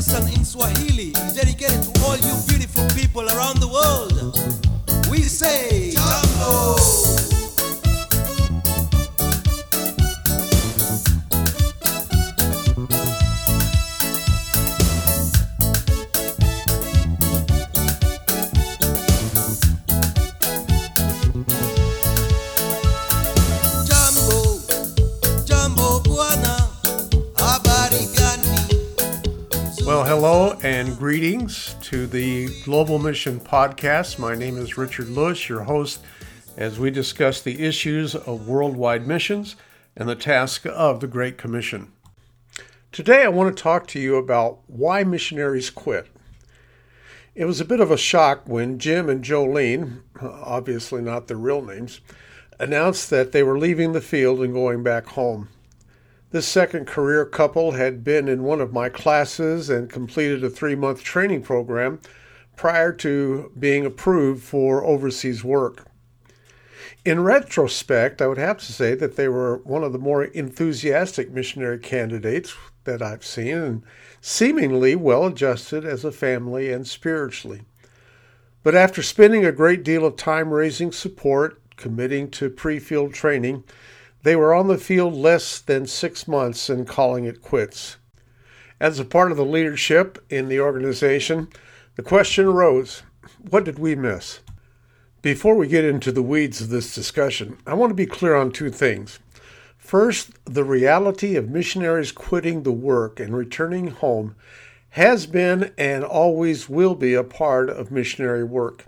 lesson in Swahili is dedicated to all you beautiful people around the world. We say, and greetings to the Global Mission Podcast. My name is Richard Lewis, your host, as we discuss the issues of worldwide missions and the task of the Great Commission. Today, I want to talk to you about why missionaries quit. It was a bit of a shock when Jim and Jolene, obviously not their real names, announced that they were leaving the field and going back home. This second career couple had been in one of my classes and completed a three month training program prior to being approved for overseas work. In retrospect, I would have to say that they were one of the more enthusiastic missionary candidates that I've seen and seemingly well adjusted as a family and spiritually. But after spending a great deal of time raising support, committing to pre field training, they were on the field less than six months and calling it quits. As a part of the leadership in the organization, the question arose what did we miss? Before we get into the weeds of this discussion, I want to be clear on two things. First, the reality of missionaries quitting the work and returning home has been and always will be a part of missionary work.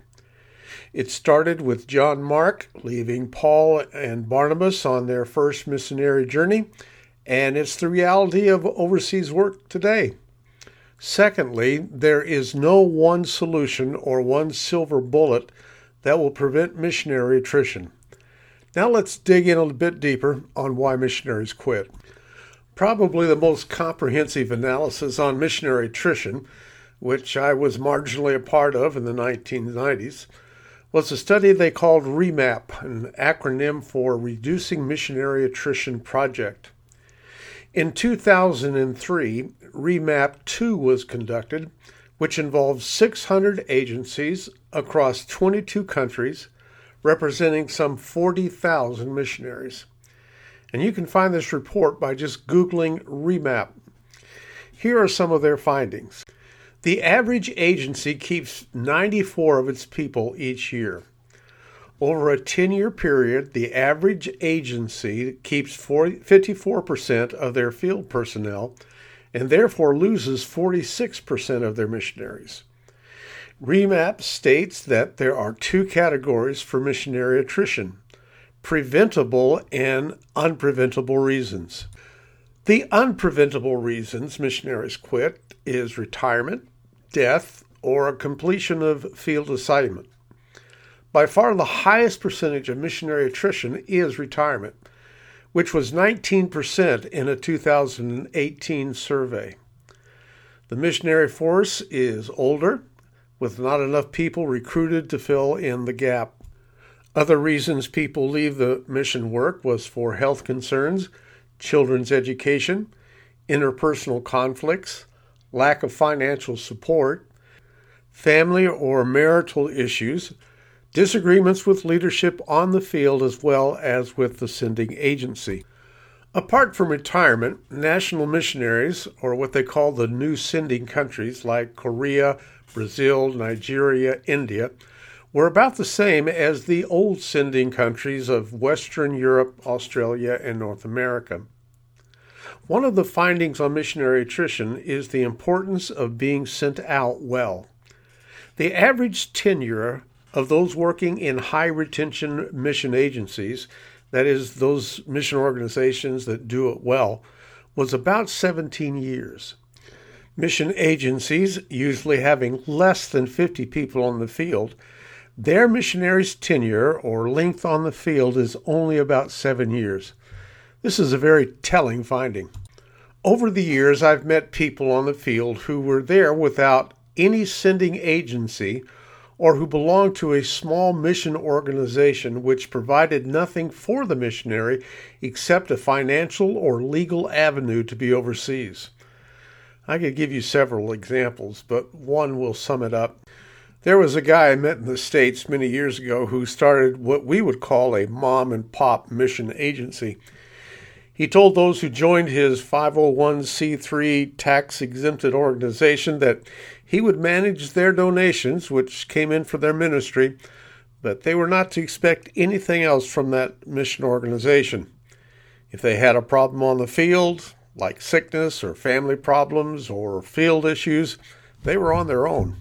It started with John Mark leaving Paul and Barnabas on their first missionary journey, and it's the reality of overseas work today. Secondly, there is no one solution or one silver bullet that will prevent missionary attrition. Now let's dig in a bit deeper on why missionaries quit. Probably the most comprehensive analysis on missionary attrition, which I was marginally a part of in the 1990s, was a study they called REMAP, an acronym for Reducing Missionary Attrition Project. In 2003, REMAP 2 was conducted, which involved 600 agencies across 22 countries, representing some 40,000 missionaries. And you can find this report by just Googling REMAP. Here are some of their findings. The average agency keeps 94 of its people each year. Over a 10 year period, the average agency keeps 40, 54% of their field personnel and therefore loses 46% of their missionaries. REMAP states that there are two categories for missionary attrition preventable and unpreventable reasons. The unpreventable reasons missionaries quit is retirement, death, or a completion of field assignment. By far the highest percentage of missionary attrition is retirement, which was 19% in a 2018 survey. The missionary force is older, with not enough people recruited to fill in the gap. Other reasons people leave the mission work was for health concerns, children's education, interpersonal conflicts, lack of financial support, family or marital issues, disagreements with leadership on the field as well as with the sending agency. Apart from retirement, national missionaries, or what they call the new sending countries like Korea, Brazil, Nigeria, India, were about the same as the old sending countries of Western Europe, Australia, and North America. One of the findings on missionary attrition is the importance of being sent out well. The average tenure of those working in high retention mission agencies, that is, those mission organizations that do it well, was about 17 years. Mission agencies, usually having less than 50 people on the field, their missionaries' tenure or length on the field is only about seven years. This is a very telling finding. Over the years, I've met people on the field who were there without any sending agency or who belonged to a small mission organization which provided nothing for the missionary except a financial or legal avenue to be overseas. I could give you several examples, but one will sum it up. There was a guy I met in the States many years ago who started what we would call a mom and pop mission agency. He told those who joined his 501c3 tax exempted organization that he would manage their donations, which came in for their ministry, but they were not to expect anything else from that mission organization. If they had a problem on the field, like sickness or family problems or field issues, they were on their own.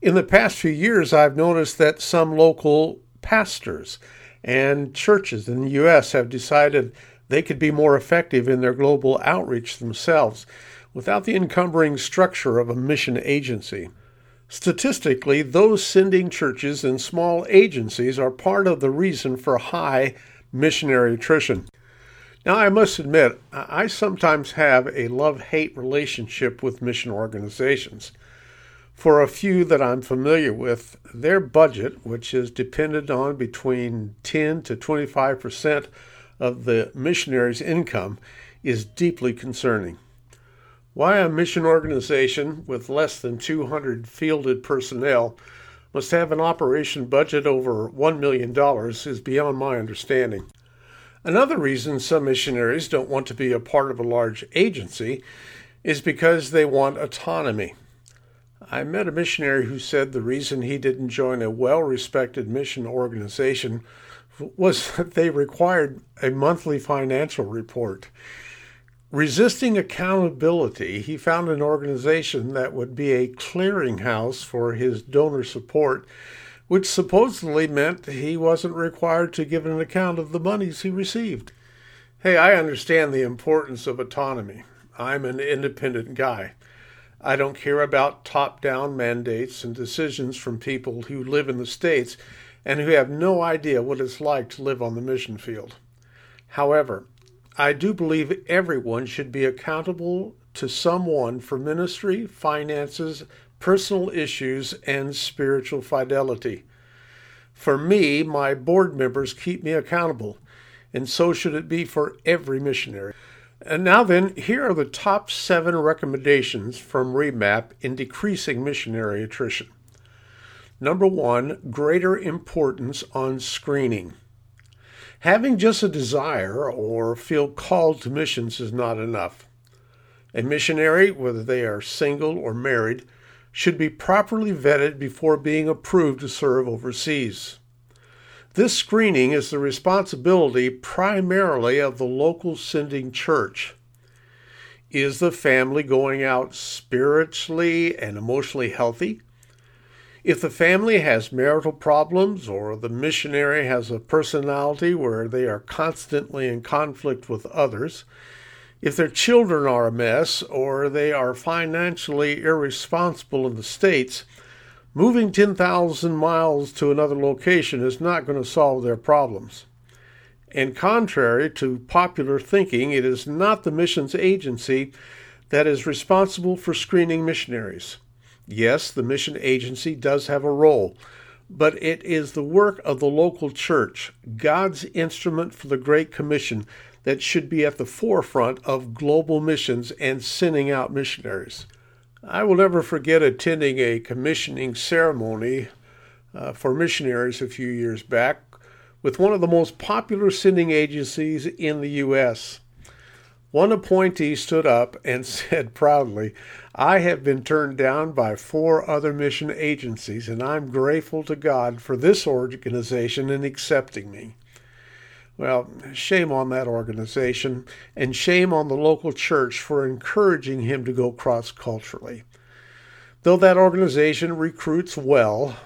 In the past few years, I've noticed that some local pastors and churches in the U.S. have decided they could be more effective in their global outreach themselves without the encumbering structure of a mission agency. Statistically, those sending churches and small agencies are part of the reason for high missionary attrition. Now, I must admit, I sometimes have a love hate relationship with mission organizations. For a few that I'm familiar with, their budget, which is dependent on between 10 to 25 percent of the missionary's income, is deeply concerning. Why a mission organization with less than 200 fielded personnel must have an operation budget over $1 million is beyond my understanding. Another reason some missionaries don't want to be a part of a large agency is because they want autonomy. I met a missionary who said the reason he didn't join a well respected mission organization was that they required a monthly financial report. Resisting accountability, he found an organization that would be a clearinghouse for his donor support, which supposedly meant he wasn't required to give an account of the monies he received. Hey, I understand the importance of autonomy. I'm an independent guy. I don't care about top down mandates and decisions from people who live in the States and who have no idea what it's like to live on the mission field. However, I do believe everyone should be accountable to someone for ministry, finances, personal issues, and spiritual fidelity. For me, my board members keep me accountable, and so should it be for every missionary. And now, then, here are the top seven recommendations from REMAP in decreasing missionary attrition. Number one, greater importance on screening. Having just a desire or feel called to missions is not enough. A missionary, whether they are single or married, should be properly vetted before being approved to serve overseas. This screening is the responsibility primarily of the local sending church. Is the family going out spiritually and emotionally healthy? If the family has marital problems or the missionary has a personality where they are constantly in conflict with others, if their children are a mess or they are financially irresponsible in the States, moving 10,000 miles to another location is not going to solve their problems. And contrary to popular thinking, it is not the missions agency that is responsible for screening missionaries. Yes, the mission agency does have a role, but it is the work of the local church, God's instrument for the Great Commission, that should be at the forefront of global missions and sending out missionaries. I will never forget attending a commissioning ceremony uh, for missionaries a few years back with one of the most popular sending agencies in the U.S. One appointee stood up and said proudly, I have been turned down by four other mission agencies, and I'm grateful to God for this organization in accepting me. Well, shame on that organization, and shame on the local church for encouraging him to go cross culturally. Though that organization recruits well,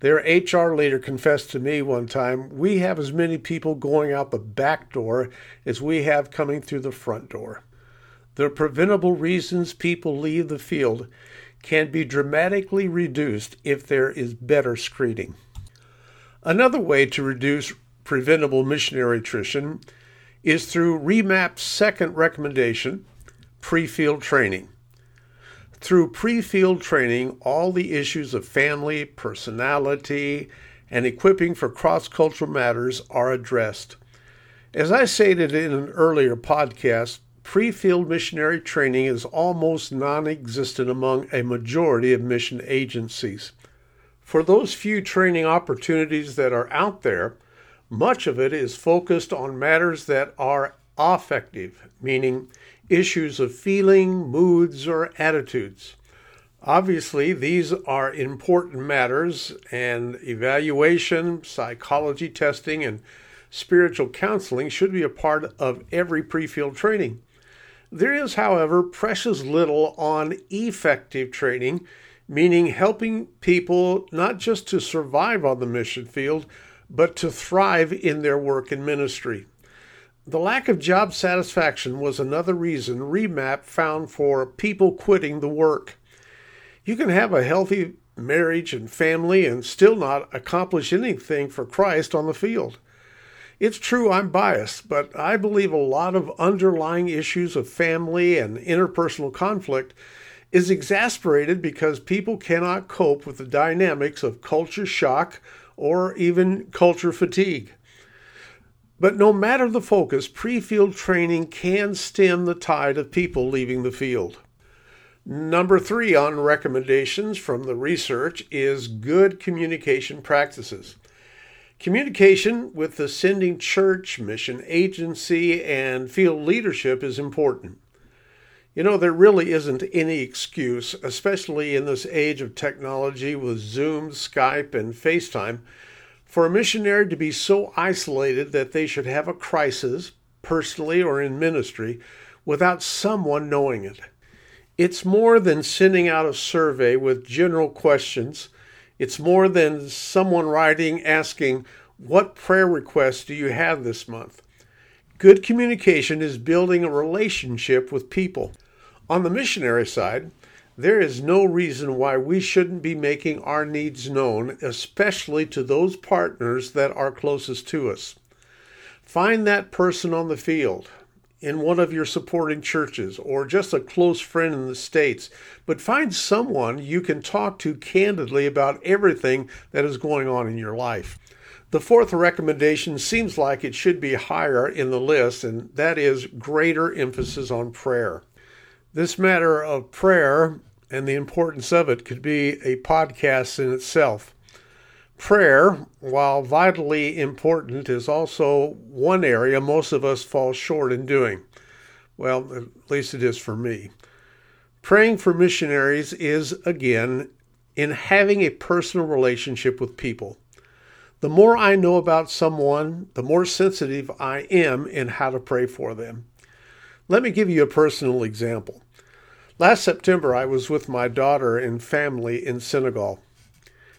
their HR leader confessed to me one time we have as many people going out the back door as we have coming through the front door. The preventable reasons people leave the field can be dramatically reduced if there is better screening. Another way to reduce preventable missionary attrition is through REMAP's second recommendation pre field training. Through pre field training, all the issues of family, personality, and equipping for cross cultural matters are addressed. As I stated in an earlier podcast, pre field missionary training is almost non existent among a majority of mission agencies. For those few training opportunities that are out there, much of it is focused on matters that are affective, meaning issues of feeling, moods, or attitudes. Obviously, these are important matters, and evaluation, psychology testing, and spiritual counseling should be a part of every pre field training. There is, however, precious little on effective training, meaning helping people not just to survive on the mission field, but to thrive in their work and ministry. The lack of job satisfaction was another reason Remap found for people quitting the work. You can have a healthy marriage and family and still not accomplish anything for Christ on the field. It's true I'm biased, but I believe a lot of underlying issues of family and interpersonal conflict is exasperated because people cannot cope with the dynamics of culture shock or even culture fatigue. But no matter the focus, pre field training can stem the tide of people leaving the field. Number three on recommendations from the research is good communication practices. Communication with the sending church, mission agency, and field leadership is important. You know, there really isn't any excuse, especially in this age of technology with Zoom, Skype, and FaceTime, for a missionary to be so isolated that they should have a crisis, personally or in ministry, without someone knowing it. It's more than sending out a survey with general questions. It's more than someone writing asking, What prayer requests do you have this month? Good communication is building a relationship with people. On the missionary side, there is no reason why we shouldn't be making our needs known, especially to those partners that are closest to us. Find that person on the field, in one of your supporting churches or just a close friend in the States, but find someone you can talk to candidly about everything that is going on in your life. The fourth recommendation seems like it should be higher in the list, and that is greater emphasis on prayer. This matter of prayer and the importance of it could be a podcast in itself. Prayer, while vitally important, is also one area most of us fall short in doing. Well, at least it is for me. Praying for missionaries is, again, in having a personal relationship with people. The more I know about someone, the more sensitive I am in how to pray for them. Let me give you a personal example. Last September, I was with my daughter and family in Senegal.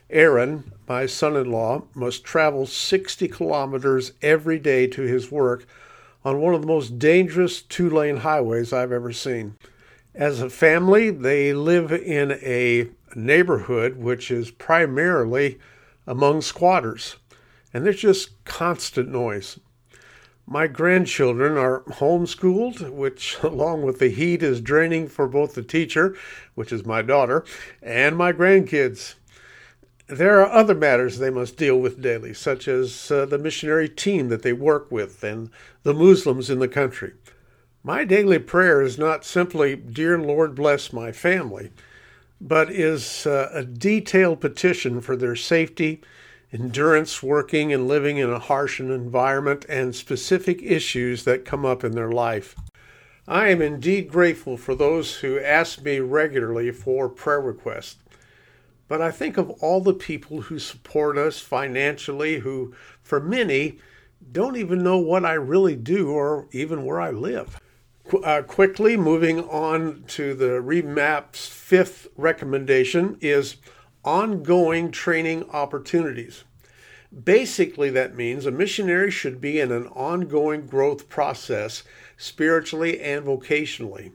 Aaron, my son in law, must travel 60 kilometers every day to his work on one of the most dangerous two lane highways I've ever seen. As a family, they live in a neighborhood which is primarily among squatters, and there's just constant noise. My grandchildren are homeschooled, which, along with the heat, is draining for both the teacher, which is my daughter, and my grandkids. There are other matters they must deal with daily, such as uh, the missionary team that they work with and the Muslims in the country. My daily prayer is not simply, Dear Lord, bless my family, but is uh, a detailed petition for their safety, endurance working and living in a harsh environment, and specific issues that come up in their life. I am indeed grateful for those who ask me regularly for prayer requests. But I think of all the people who support us financially, who, for many, don't even know what I really do or even where I live. Uh, quickly, moving on to the REMAP's fifth recommendation is ongoing training opportunities. Basically, that means a missionary should be in an ongoing growth process spiritually and vocationally.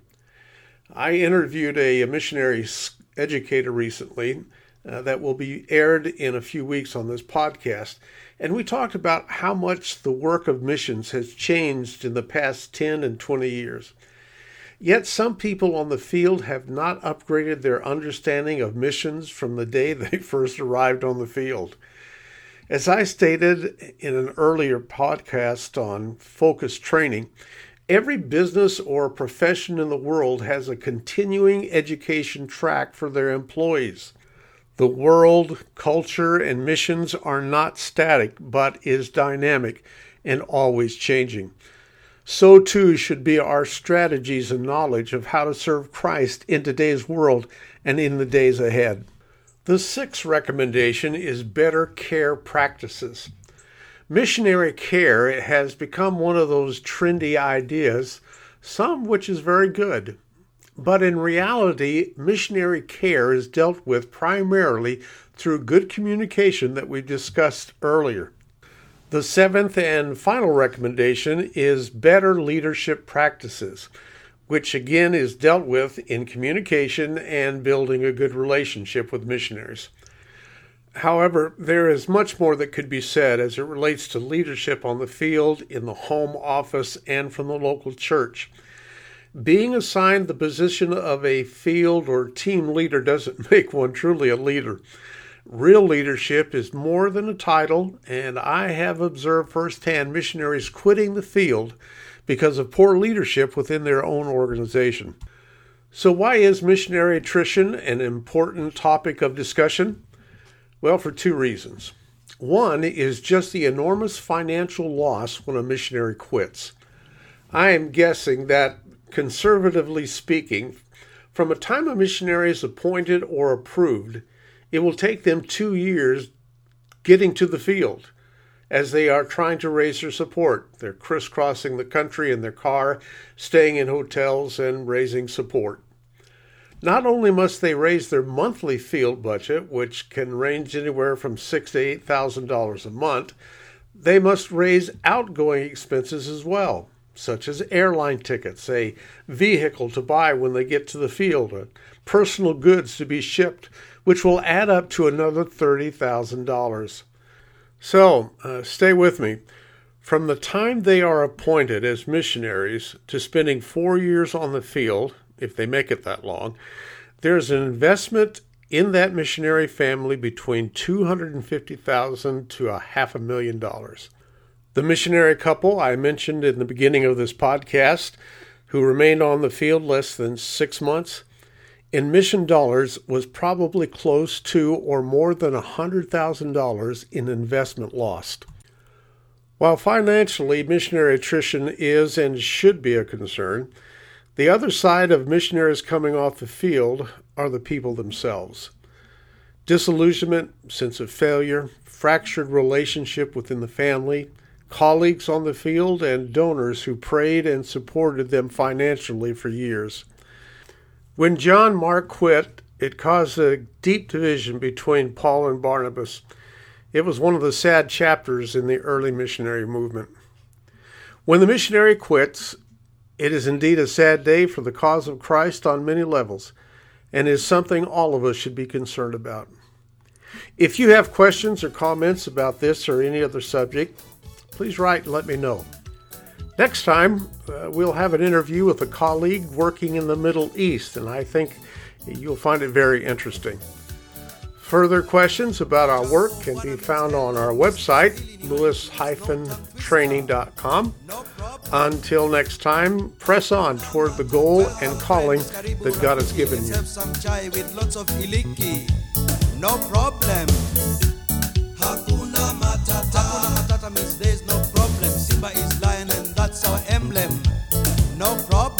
I interviewed a, missionary educator recently uh, that will be aired in a few weeks on this podcast. And we talked about how much the work of missions has changed in the past 10 and 20 years. Yet some people on the field have not upgraded their understanding of missions from the day they first arrived on the field. As I stated in an earlier podcast on focus training, Every business or profession in the world has a continuing education track for their employees. The world, culture, and missions are not static, but is dynamic and always changing. So too should be our strategies and knowledge of how to serve Christ in today's world and in the days ahead. The sixth recommendation is better care practices. Missionary care has become one of those trendy ideas, some which is very good. But in reality, missionary care is dealt with primarily through good communication that we discussed earlier. The seventh and final recommendation is better leadership practices, which again is dealt with in communication and building a good relationship with missionaries. However, there is much more that could be said as it relates to leadership on the field, in the home office, and from the local church. Being assigned the position of a field or team leader doesn't make one truly a leader. Real leadership is more than a title, and I have observed firsthand missionaries quitting the field because of poor leadership within their own organization. So, why is missionary attrition an important topic of discussion? Well, for two reasons. One is just the enormous financial loss when a missionary quits. I am guessing that, conservatively speaking, from a time a missionary is appointed or approved, it will take them two years getting to the field as they are trying to raise their support. They're crisscrossing the country in their car, staying in hotels, and raising support. Not only must they raise their monthly field budget, which can range anywhere from six to eight thousand dollars a month, they must raise outgoing expenses as well, such as airline tickets, a vehicle to buy when they get to the field, personal goods to be shipped, which will add up to another thirty thousand dollars. So, uh, stay with me. From the time they are appointed as missionaries to spending four years on the field if they make it that long, there's an investment in that missionary family between 250,000 to a half a million dollars. The missionary couple I mentioned in the beginning of this podcast, who remained on the field less than six months, in mission dollars was probably close to or more than $100,000 in investment lost. While financially missionary attrition is and should be a concern, the other side of missionaries coming off the field are the people themselves. Disillusionment, sense of failure, fractured relationship within the family, colleagues on the field, and donors who prayed and supported them financially for years. When John Mark quit, it caused a deep division between Paul and Barnabas. It was one of the sad chapters in the early missionary movement. When the missionary quits, it is indeed a sad day for the cause of Christ on many levels, and is something all of us should be concerned about. If you have questions or comments about this or any other subject, please write and let me know. Next time, uh, we'll have an interview with a colleague working in the Middle East, and I think you'll find it very interesting. Further questions about our work can be found on our website, lewis-training.com. Until next time, press on toward the goal and calling that God has given you. No problem. Hakuna matata. Hakuna matata means there's that's our emblem. No problem.